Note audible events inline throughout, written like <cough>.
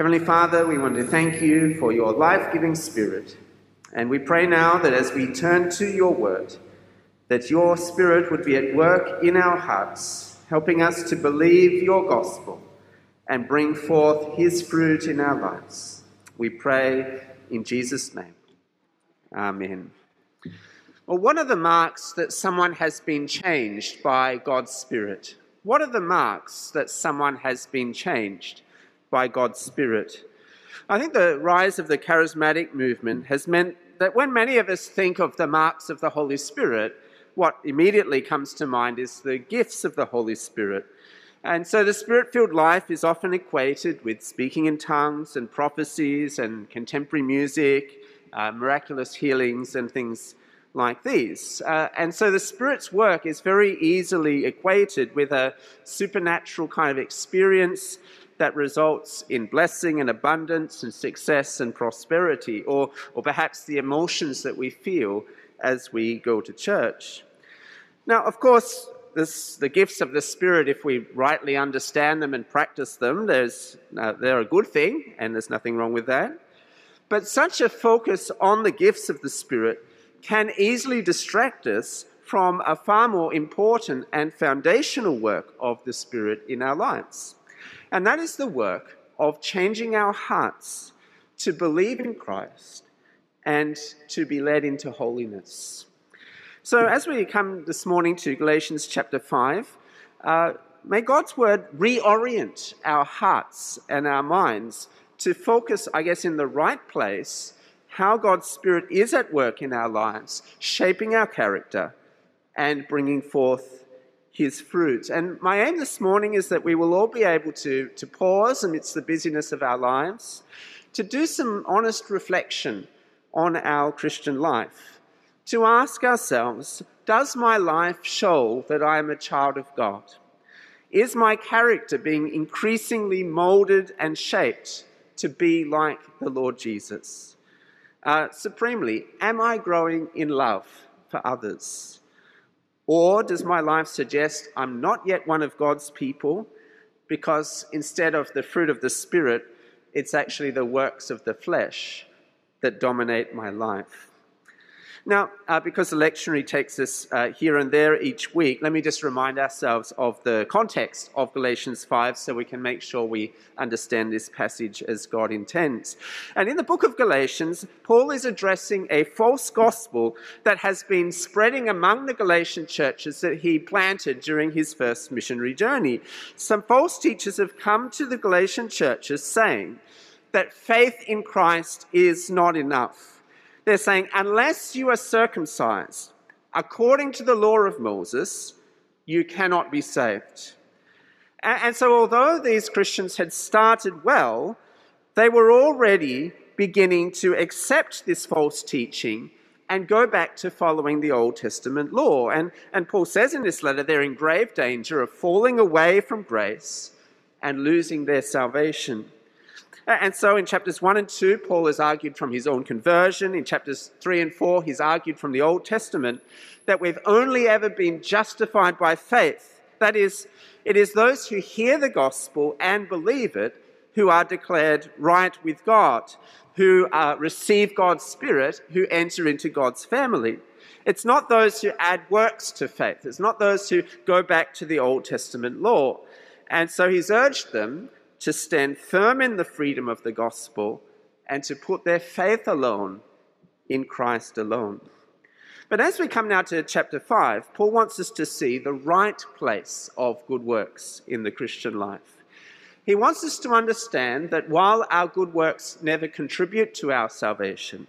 Heavenly Father, we want to thank you for your life giving spirit. And we pray now that as we turn to your word, that your spirit would be at work in our hearts, helping us to believe your gospel and bring forth his fruit in our lives. We pray in Jesus' name. Amen. Well, what are the marks that someone has been changed by God's Spirit? What are the marks that someone has been changed by God's Spirit? I think the rise of the charismatic movement has meant that when many of us think of the marks of the Holy Spirit, what immediately comes to mind is the gifts of the Holy Spirit. And so the spirit filled life is often equated with speaking in tongues and prophecies and contemporary music, uh, miraculous healings, and things like these. Uh, and so the Spirit's work is very easily equated with a supernatural kind of experience that results in blessing and abundance and success and prosperity, or, or perhaps the emotions that we feel as we go to church. Now, of course, this, the gifts of the Spirit, if we rightly understand them and practice them, there's, uh, they're a good thing, and there's nothing wrong with that. But such a focus on the gifts of the Spirit can easily distract us from a far more important and foundational work of the Spirit in our lives. And that is the work of changing our hearts to believe in Christ and to be led into holiness. So, as we come this morning to Galatians chapter 5, uh, may God's word reorient our hearts and our minds to focus, I guess, in the right place how God's Spirit is at work in our lives, shaping our character and bringing forth His fruit. And my aim this morning is that we will all be able to, to pause amidst the busyness of our lives, to do some honest reflection on our Christian life, to ask ourselves Does my life show that I am a child of God? Is my character being increasingly molded and shaped to be like the Lord Jesus? Uh, supremely, am I growing in love for others? Or does my life suggest I'm not yet one of God's people because instead of the fruit of the Spirit, it's actually the works of the flesh that dominate my life? Now, uh, because the lectionary takes us uh, here and there each week, let me just remind ourselves of the context of Galatians 5 so we can make sure we understand this passage as God intends. And in the book of Galatians, Paul is addressing a false gospel that has been spreading among the Galatian churches that he planted during his first missionary journey. Some false teachers have come to the Galatian churches saying that faith in Christ is not enough they're saying, unless you are circumcised according to the law of Moses, you cannot be saved. And so, although these Christians had started well, they were already beginning to accept this false teaching and go back to following the Old Testament law. And, and Paul says in this letter they're in grave danger of falling away from grace and losing their salvation. And so in chapters 1 and 2, Paul has argued from his own conversion. In chapters 3 and 4, he's argued from the Old Testament that we've only ever been justified by faith. That is, it is those who hear the gospel and believe it who are declared right with God, who uh, receive God's Spirit, who enter into God's family. It's not those who add works to faith. It's not those who go back to the Old Testament law. And so he's urged them to stand firm in the freedom of the gospel and to put their faith alone in Christ alone. But as we come now to chapter 5, Paul wants us to see the right place of good works in the Christian life. He wants us to understand that while our good works never contribute to our salvation,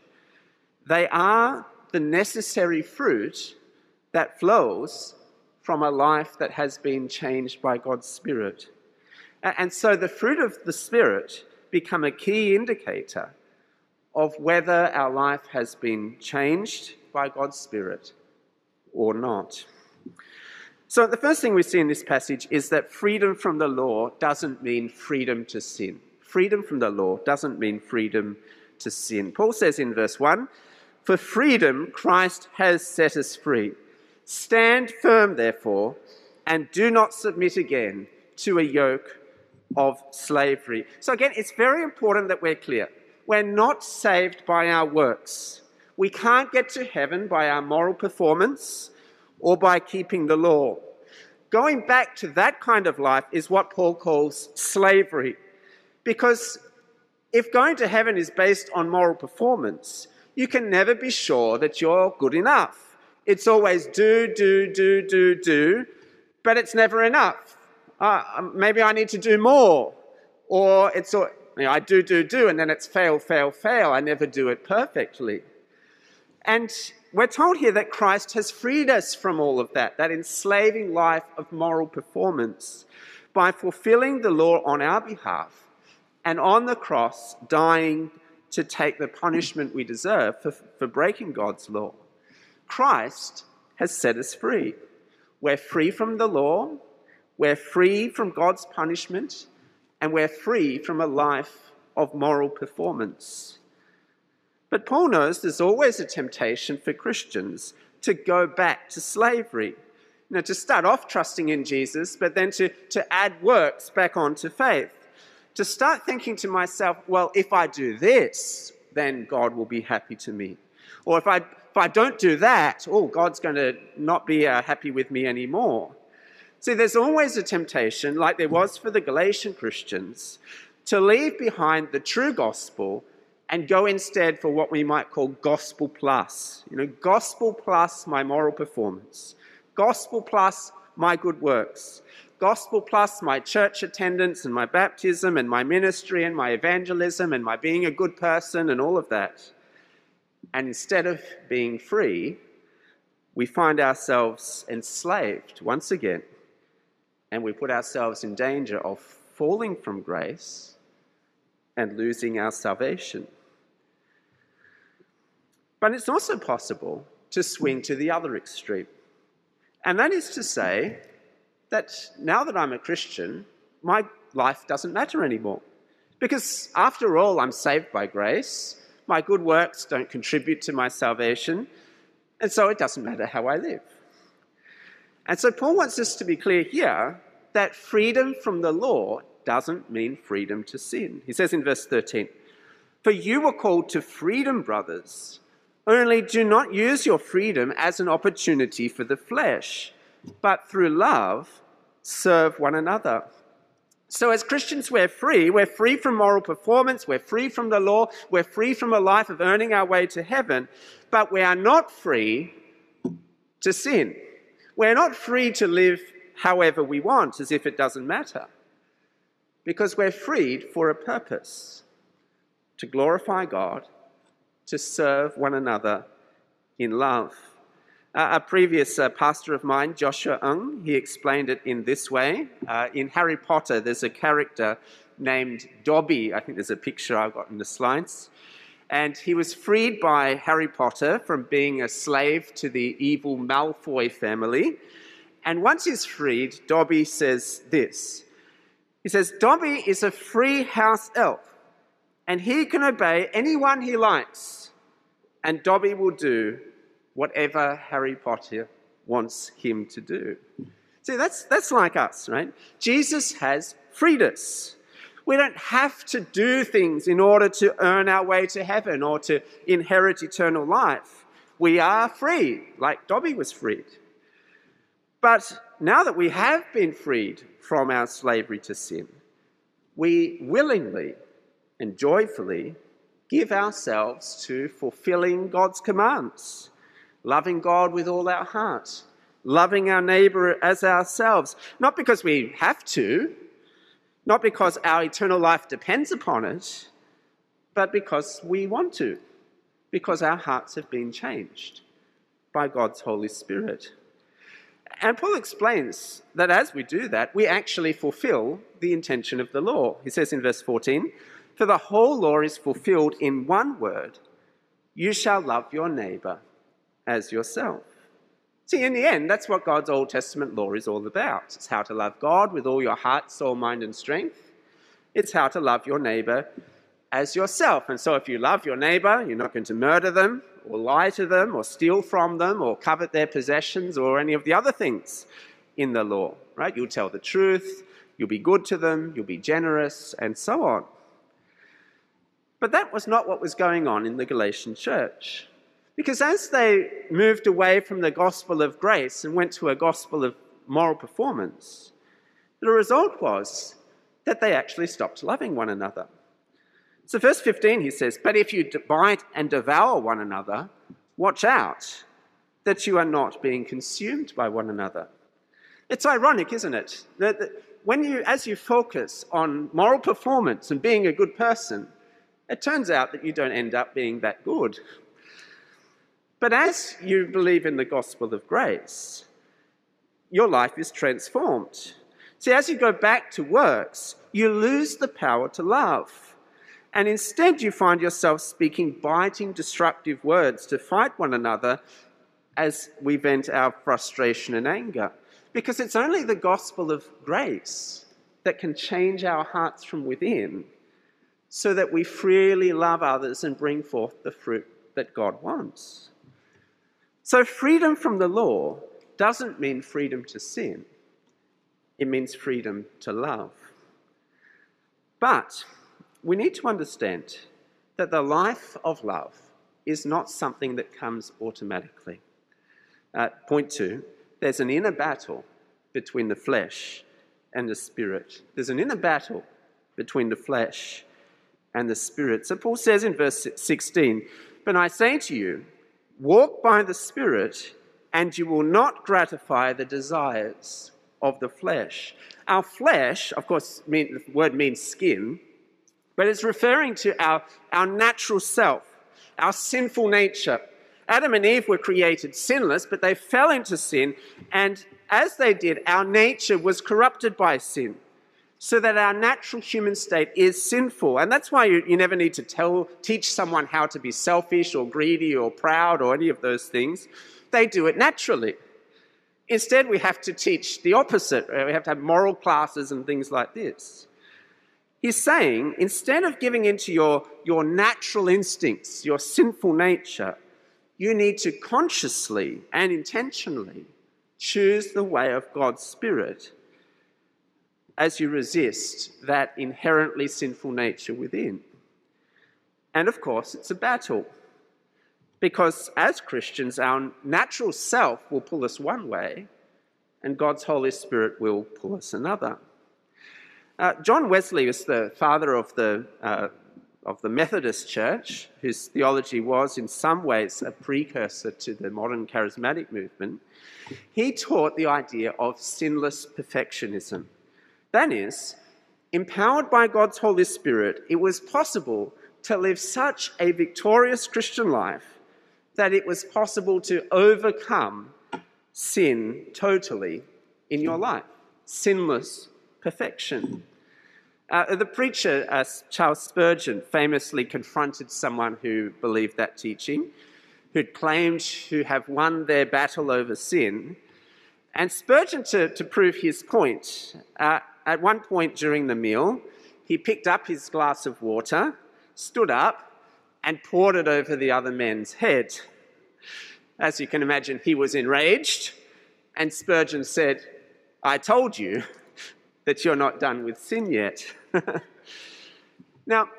they are the necessary fruit that flows from a life that has been changed by God's Spirit. And so the fruit of the Spirit become a key indicator of whether our life has been changed by God's Spirit or not. So, the first thing we see in this passage is that freedom from the law doesn't mean freedom to sin. Freedom from the law doesn't mean freedom to sin. Paul says in verse 1 For freedom Christ has set us free. Stand firm, therefore, and do not submit again to a yoke of slavery. So, again, it's very important that we're clear. We're not saved by our works. We can't get to heaven by our moral performance or by keeping the law. Going back to that kind of life is what Paul calls slavery. Because if going to heaven is based on moral performance, you can never be sure that you're good enough. It's always do, do, do, do, do, but it's never enough. Uh, maybe I need to do more. Or it's, you know, I do, do, do, and then it's fail, fail, fail. I never do it perfectly. And we're told here that Christ has freed us from all of that, that enslaving life of moral performance, by fulfilling the law on our behalf and on the cross dying to take the punishment we deserve for, for breaking God's law. Christ has set us free. We're free from the law, we're free from God's punishment, and we're free from a life of moral performance. But Paul knows there's always a temptation for Christians to go back to slavery. You know, to start off trusting in Jesus, but then to, to add works back onto faith. To start thinking to myself, well, if I do this, then God will be happy to me. Or if I, if I don't do that, oh, God's going to not be uh, happy with me anymore. See, there's always a temptation, like there was for the Galatian Christians, to leave behind the true gospel and go instead for what we might call gospel plus. You know, gospel plus my moral performance, gospel plus my good works, gospel plus my church attendance and my baptism and my ministry and my evangelism and my being a good person and all of that. And instead of being free, we find ourselves enslaved once again, and we put ourselves in danger of falling from grace and losing our salvation. But it's also possible to swing to the other extreme. And that is to say that now that I'm a Christian, my life doesn't matter anymore. Because after all, I'm saved by grace. My good works don't contribute to my salvation. And so it doesn't matter how I live. And so Paul wants us to be clear here that freedom from the law doesn't mean freedom to sin. He says in verse 13, For you were called to freedom, brothers. Only do not use your freedom as an opportunity for the flesh, but through love serve one another. So, as Christians, we're free. We're free from moral performance. We're free from the law. We're free from a life of earning our way to heaven. But we are not free to sin. We're not free to live however we want, as if it doesn't matter. Because we're freed for a purpose to glorify God to serve one another in love. Uh, a previous uh, pastor of mine, Joshua Ung, he explained it in this way. Uh, in Harry Potter, there's a character named Dobby. I think there's a picture I've got in the slides. And he was freed by Harry Potter from being a slave to the evil Malfoy family. And once he's freed, Dobby says this He says, Dobby is a free house elf, and he can obey anyone he likes and Dobby will do whatever Harry Potter wants him to do. See, that's, that's like us, right? Jesus has freed us. We don't have to do things in order to earn our way to heaven or to inherit eternal life. We are free, like Dobby was freed. But now that we have been freed from our slavery to sin, we willingly and joyfully give ourselves to fulfilling God's commands, loving God with all our heart, loving our neighbor as ourselves, not because we have to, not because our eternal life depends upon it, but because we want to, because our hearts have been changed by God's Holy Spirit. And Paul explains that as we do that, we actually fulfill the intention of the law. He says in verse 14, for the whole law is fulfilled in one word you shall love your neighbor as yourself. See, in the end, that's what God's Old Testament law is all about. It's how to love God with all your heart, soul, mind, and strength. It's how to love your neighbor as yourself. And so, if you love your neighbor, you're not going to murder them, or lie to them, or steal from them, or covet their possessions, or any of the other things in the law, right? You'll tell the truth, you'll be good to them, you'll be generous, and so on. But that was not what was going on in the Galatian church. Because as they moved away from the gospel of grace and went to a gospel of moral performance, the result was that they actually stopped loving one another. So, verse 15, he says, But if you bite and devour one another, watch out that you are not being consumed by one another. It's ironic, isn't it? That when you, as you focus on moral performance and being a good person, it turns out that you don't end up being that good. But as you believe in the gospel of grace, your life is transformed. See, as you go back to works, you lose the power to love. And instead, you find yourself speaking biting, destructive words to fight one another as we vent our frustration and anger. Because it's only the gospel of grace that can change our hearts from within so that we freely love others and bring forth the fruit that God wants. So, freedom from the law doesn't mean freedom to sin, it means freedom to love. But we need to understand that the life of love is not something that comes automatically. Uh, point two there's an inner battle between the flesh and the spirit. There's an inner battle between the flesh and the spirit. So Paul says in verse 16, But I say to you, walk by the spirit, and you will not gratify the desires of the flesh. Our flesh, of course, mean, the word means skin, but it's referring to our, our natural self, our sinful nature. Adam and Eve were created sinless, but they fell into sin, and as they did, our nature was corrupted by sin so that our natural human state is sinful. And that's why you, you, never need to tell, teach someone how to be selfish or greedy or proud or any of those things. They do it naturally. Instead, we have to teach the opposite. Uh, we have to have moral classes and things like this. He's saying instead of giving into your, your natural instincts, your sinful nature, you need to consciously and intentionally choose the way of God's Spirit as you resist that inherently sinful nature within. And of course, it's a battle. Because as Christians, our natural self will pull us one way, and God's Holy Spirit will pull us another. Uh, John Wesley was the father of the, uh, of the Methodist Church, whose theology was in some ways a precursor to the modern charismatic movement. He taught the idea of sinless perfectionism. That is, empowered by God's Holy Spirit, it was possible to live such a victorious Christian life that it was possible to overcome sin totally in your life. Sinless perfection. Uh, the preacher, uh, Charles Spurgeon, famously confronted someone who believed that teaching, who'd claimed to have won their battle over sin. And Spurgeon, to, to prove his point, uh, at one point during the meal, he picked up his glass of water, stood up, and poured it over the other man's head. As you can imagine, he was enraged, and Spurgeon said, I told you that you're not done with sin yet. <laughs> now,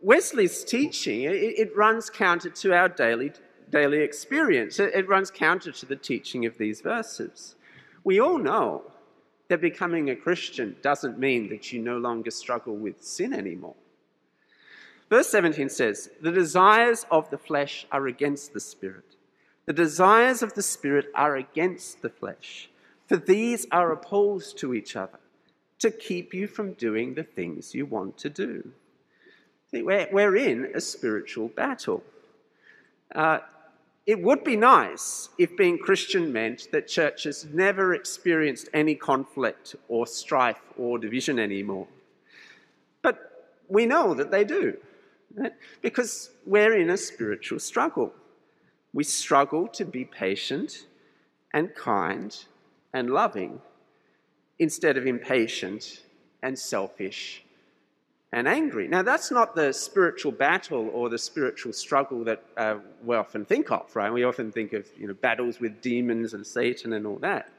Wesley's teaching, it, it, runs counter to our daily, daily experience. It, it runs counter to the teaching of these verses. We all know that becoming a Christian doesn't mean that you no longer struggle with sin anymore. Verse 17 says, The desires of the flesh are against the Spirit. The desires of the Spirit are against the flesh, for these are opposed to each other to keep you from doing the things you want to do. See, we're, we're in a spiritual battle. Uh, it would be nice if being Christian meant that churches never experienced any conflict or strife or division anymore. But we know that they do, right? because we're in a spiritual struggle. We struggle to be patient and kind and loving instead of impatient and selfish and angry. Now, that's not the spiritual battle or the spiritual struggle that uh, we often think of, right? We often think of you know, battles with demons and Satan and all that.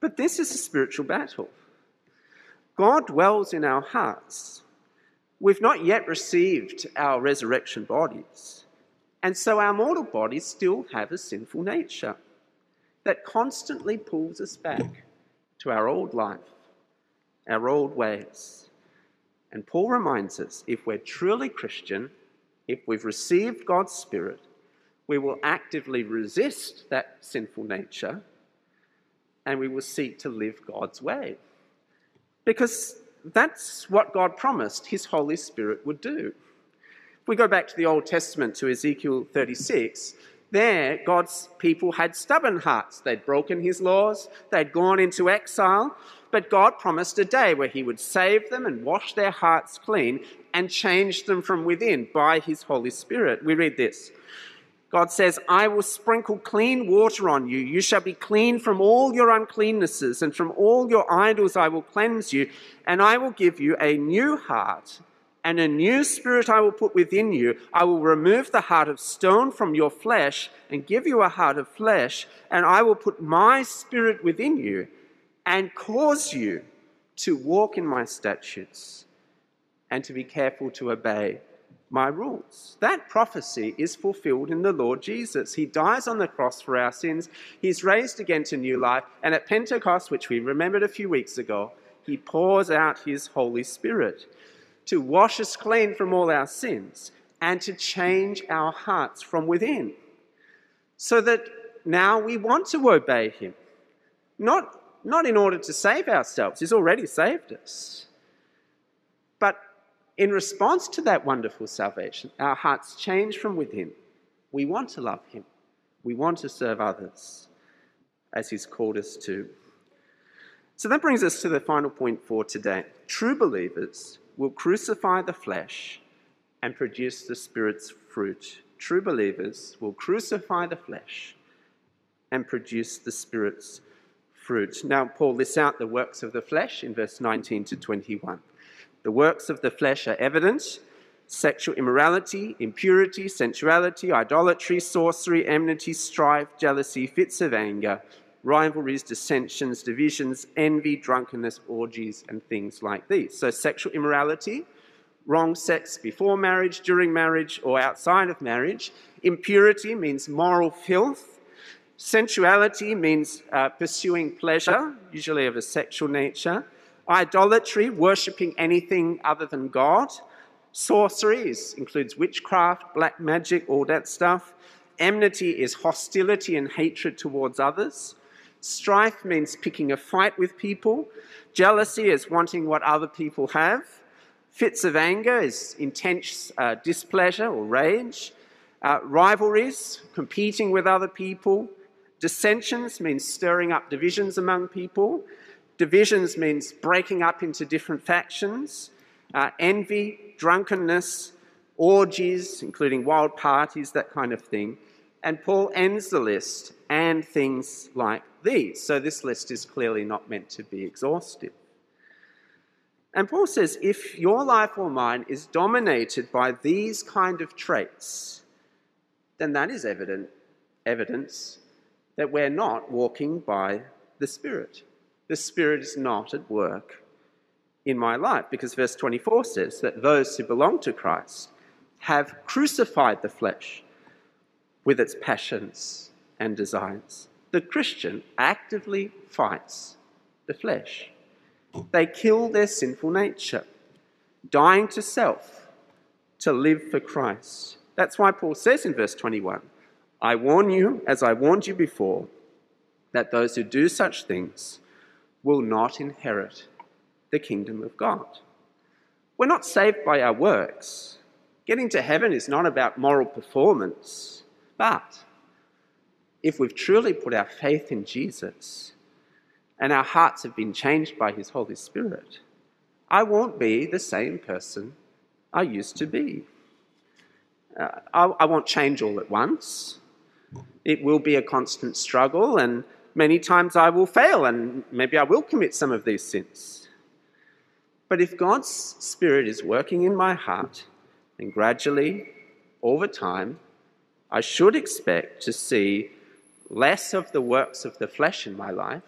But this is a spiritual battle. God dwells in our hearts. We've not yet received our resurrection bodies, and so our mortal bodies still have a sinful nature that constantly pulls us back to our old life, our old ways. And Paul reminds us if we're truly Christian, if we've received God's Spirit, we will actively resist that sinful nature and we will seek to live God's way. Because that's what God promised His Holy Spirit would do. If we go back to the Old Testament to Ezekiel 36, there God's people had stubborn hearts. They'd broken His laws, they'd gone into exile, but God promised a day where He would save them and wash their hearts clean and change them from within by His Holy Spirit. We read this. God says, I will sprinkle clean water on you. You shall be clean from all your uncleannesses, and from all your idols I will cleanse you, and I will give you a new heart, and a new spirit I will put within you. I will remove the heart of stone from your flesh, and give you a heart of flesh, and I will put my spirit within you, and cause you to walk in my statutes, and to be careful to obey my rules. That prophecy is fulfilled in the Lord Jesus. He dies on the cross for our sins. He's raised again to new life. And at Pentecost, which we remembered a few weeks ago, he pours out his Holy Spirit to wash us clean from all our sins and to change our hearts from within. So that now we want to obey him. Not, not in order to save ourselves, he's already saved us. But in response to that wonderful salvation, our hearts change from within. We want to love Him. We want to serve others as He's called us to. So that brings us to the final point for today. True believers will crucify the flesh and produce the Spirit's fruit. True believers will crucify the flesh and produce the Spirit's fruit. Now, Paul lists out the works of the flesh in verse 19 to 21. The works of the flesh are evident sexual immorality, impurity, sensuality, idolatry, sorcery, enmity, strife, jealousy, fits of anger, rivalries, dissensions, divisions, envy, drunkenness, orgies, and things like these. So, sexual immorality, wrong sex before marriage, during marriage, or outside of marriage. Impurity means moral filth. Sensuality means uh, pursuing pleasure, usually of a sexual nature. Idolatry, worshipping anything other than God. Sorceries includes witchcraft, black magic, all that stuff. Enmity is hostility and hatred towards others. Strife means picking a fight with people. Jealousy is wanting what other people have. Fits of anger is intense uh, displeasure or rage. Uh, rivalries, competing with other people. Dissensions means stirring up divisions among people. Divisions means breaking up into different factions. Uh, envy, drunkenness, orgies, including wild parties, that kind of thing. And Paul ends the list and things like these. So this list is clearly not meant to be exhaustive. And Paul says if your life or mine is dominated by these kind of traits, then that is evident evidence that we're not walking by the Spirit the Spirit is not at work in my life. Because verse 24 says that those who belong to Christ have crucified the flesh with its passions and desires. The Christian actively fights the flesh. They kill their sinful nature, dying to self to live for Christ. That's why Paul says in verse 21 I warn you, as I warned you before, that those who do such things will not inherit the kingdom of God. We're not saved by our works. Getting to heaven is not about moral performance, but if we've truly put our faith in Jesus and our hearts have been changed by His Holy Spirit, I won't be the same person I used to be. Uh, I, I won't change all at once. It will be a constant struggle, and many times I will fail and maybe I will commit some of these sins. But if God's Spirit is working in my heart, and gradually, over time, I should expect to see less of the works of the flesh in my life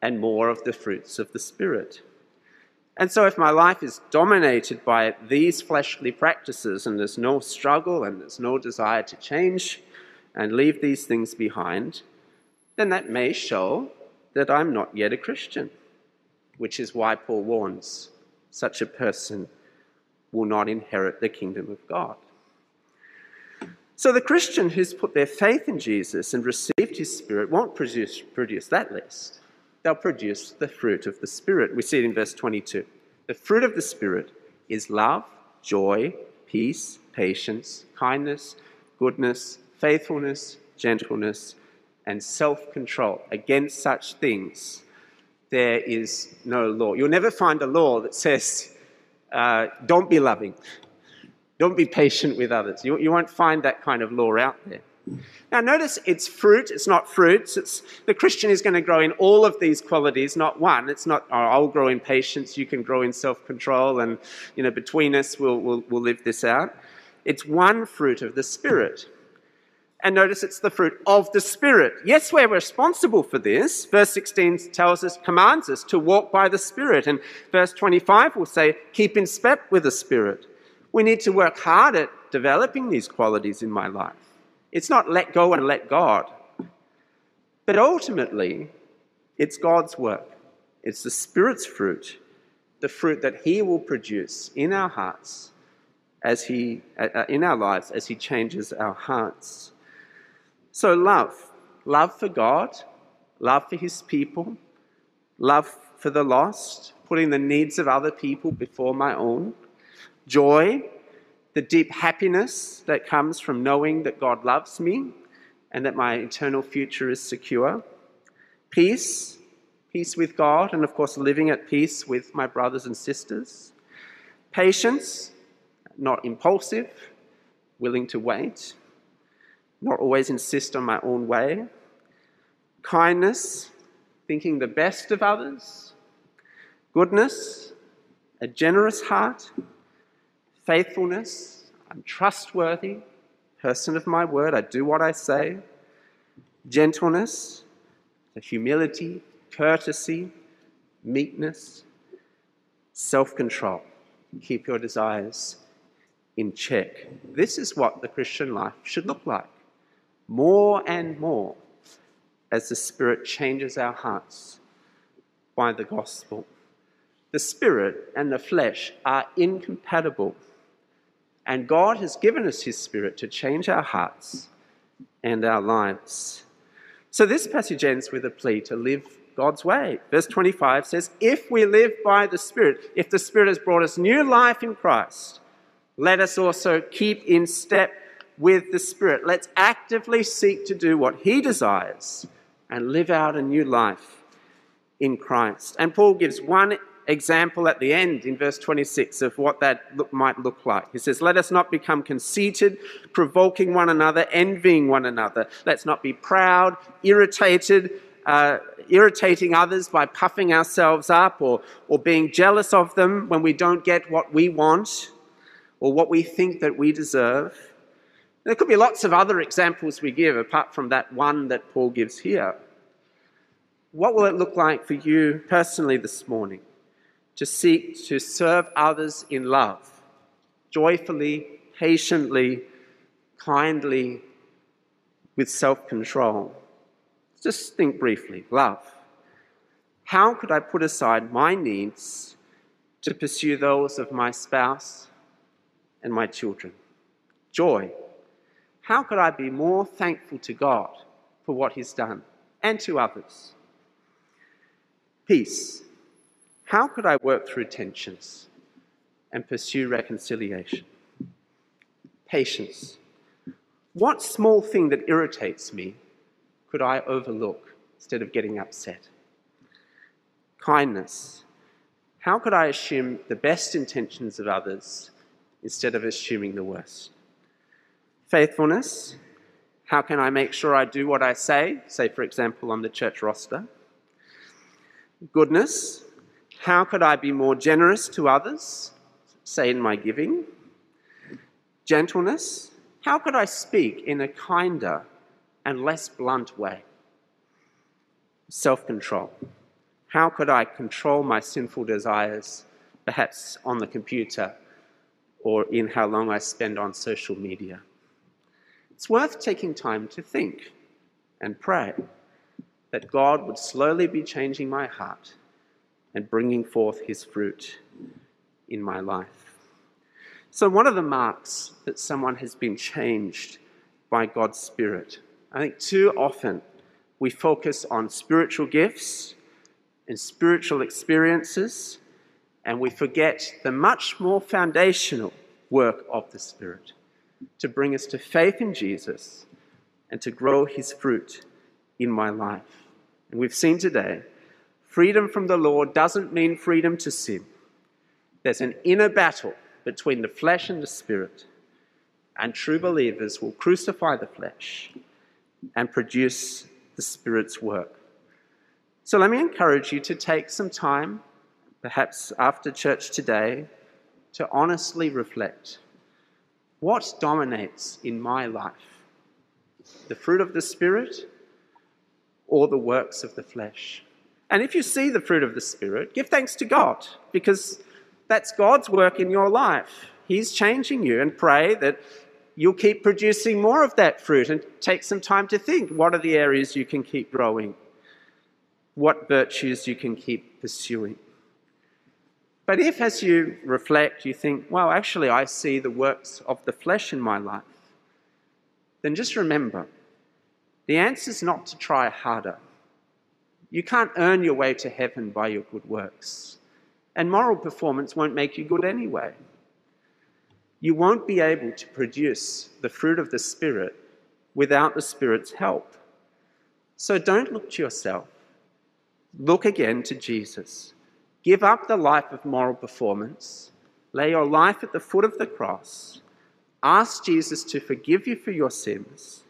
and more of the fruits of the Spirit. And so, if my life is dominated by these fleshly practices and there's no struggle and there's no desire to change and leave these things behind, then that may show that I'm not yet a Christian, which is why Paul warns such a person will not inherit the kingdom of God. So, the Christian who's put their faith in Jesus and received his Spirit won't produce, produce that list they'll produce the fruit of the Spirit. We see it in verse 22. The fruit of the Spirit is love, joy, peace, patience, kindness, goodness, faithfulness, gentleness, and self control. Against such things, there is no law. You'll never find a law that says, uh, don't be loving, don't be patient with others. You, you won't find that kind of law out there. Now, notice it's fruit, it's not fruits. It's, the Christian is going to grow in all of these qualities, not one. It's not, oh, I'll grow in patience, you can grow in self control, and you know, between us, we'll, we'll, we'll live this out. It's one fruit of the Spirit. And notice it's the fruit of the Spirit. Yes, we're responsible for this. Verse 16 tells us, commands us to walk by the Spirit. And verse 25 will say, keep in step with the Spirit. We need to work hard at developing these qualities in my life. It's not let go and let God. But ultimately, it's God's work. It's the Spirit's fruit, the fruit that He will produce in our hearts as He, uh, uh, in our lives as He changes our hearts. So, love. Love for God, love for His people, love for the lost, putting the needs of other people before my own. Joy, the deep happiness that comes from knowing that God loves me and that my eternal future is secure. Peace, peace with God, and of course, living at peace with my brothers and sisters. Patience, not impulsive, willing to wait, not always insist on my own way. Kindness, thinking the best of others. Goodness, a generous heart faithfulness, I'm trustworthy, person of my word, I do what I say, gentleness, the humility, courtesy, meekness, self control. Keep your desires in check. This is what the Christian life should look like. More and more as the Spirit changes our hearts by the gospel. The Spirit and the flesh are incompatible. And God has given us His Spirit to change our hearts and our lives. So this passage ends with a plea to live God's way. Verse 25 says, If we live by the Spirit, if the Spirit has brought us new life in Christ, let us also keep in step with the Spirit. Let's actively seek to do what He desires and live out a new life in Christ. And Paul gives one example at the end in verse 26 of what that look, might look like. He says, Let us not become conceited, provoking one another, envying one another. Let's not be proud, irritated, uh, irritating others by puffing ourselves up or, or being jealous of them when we don't get what we want or what we think that we deserve. There could be lots of other examples we give apart from that one that Paul gives here. What will it look like for you personally this morning? to seek to serve others in love, joyfully, patiently, kindly, with self control. Just think briefly love. How could I put aside my needs to pursue those of my spouse and my children? Joy. How could I be more thankful to God for what He's done and to others? Peace. How could I work through tensions and pursue reconciliation? Patience. What small thing that irritates me could I overlook instead of getting upset? Kindness. How could I assume the best intentions of others instead of assuming the worst? Faithfulness. How can I make sure I do what I say, say, for example, on the church roster? Goodness. How could I be more generous to others, say in my giving? Gentleness. How could I speak in a kinder and less blunt way? Self control. How could I control my sinful desires, perhaps on the computer or in how long I spend on social media? It's worth taking time to think and pray that God would slowly be changing my heart and bringing forth his fruit in my life. So, one of the marks that someone has been changed by God's Spirit, I think too often we focus on spiritual gifts and spiritual experiences, and we forget the much more foundational work of the Spirit to bring us to faith in Jesus and to grow his fruit in my life. And we've seen today freedom from the law doesn't mean freedom to sin. There's an inner battle between the flesh and the spirit, and true believers will crucify the flesh and produce the spirit's work. So let me encourage you to take some time, perhaps after church today, to honestly reflect. What dominates in my life? The fruit of the Spirit or the works of the flesh? And if you see the fruit of the Spirit, give thanks to God because that's God's work in your life. He's changing you and pray that you'll keep producing more of that fruit and take some time to think what are the areas you can keep growing? What virtues you can keep pursuing? But if, as you reflect, you think, well, actually, I see the works of the flesh in my life, then just remember the answer is not to try harder. You can't earn your way to heaven by your good works. And moral performance won't make you good anyway. You won't be able to produce the fruit of the Spirit without the Spirit's help. So don't look to yourself. Look again to Jesus. Give up the life of moral performance. Lay your life at the foot of the cross. Ask Jesus to forgive you for your sins,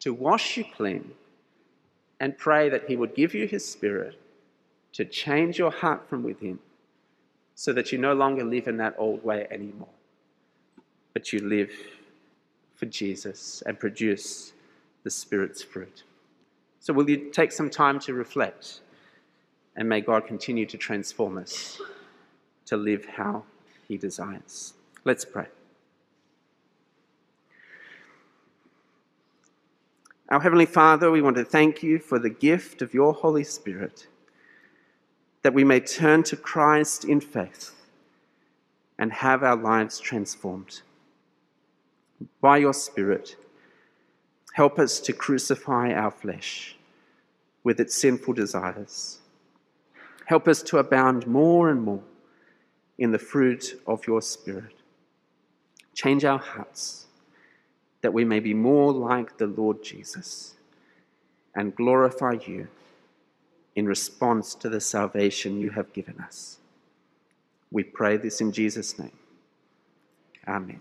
to wash you clean, and pray that He would give you His Spirit to change your heart from within so that you no longer live in that old way anymore, but you live for Jesus and produce the Spirit's fruit. So, will you take some time to reflect? And may God continue to transform us to live how He desires. Let's pray. Our Heavenly Father, we want to thank you for the gift of your Holy Spirit that we may turn to Christ in faith and have our lives transformed. By your Spirit, help us to crucify our flesh with its sinful desires. Help us to abound more and more in the fruit of your Spirit. Change our hearts that we may be more like the Lord Jesus and glorify you in response to the salvation you have given us. We pray this in Jesus' name. Amen.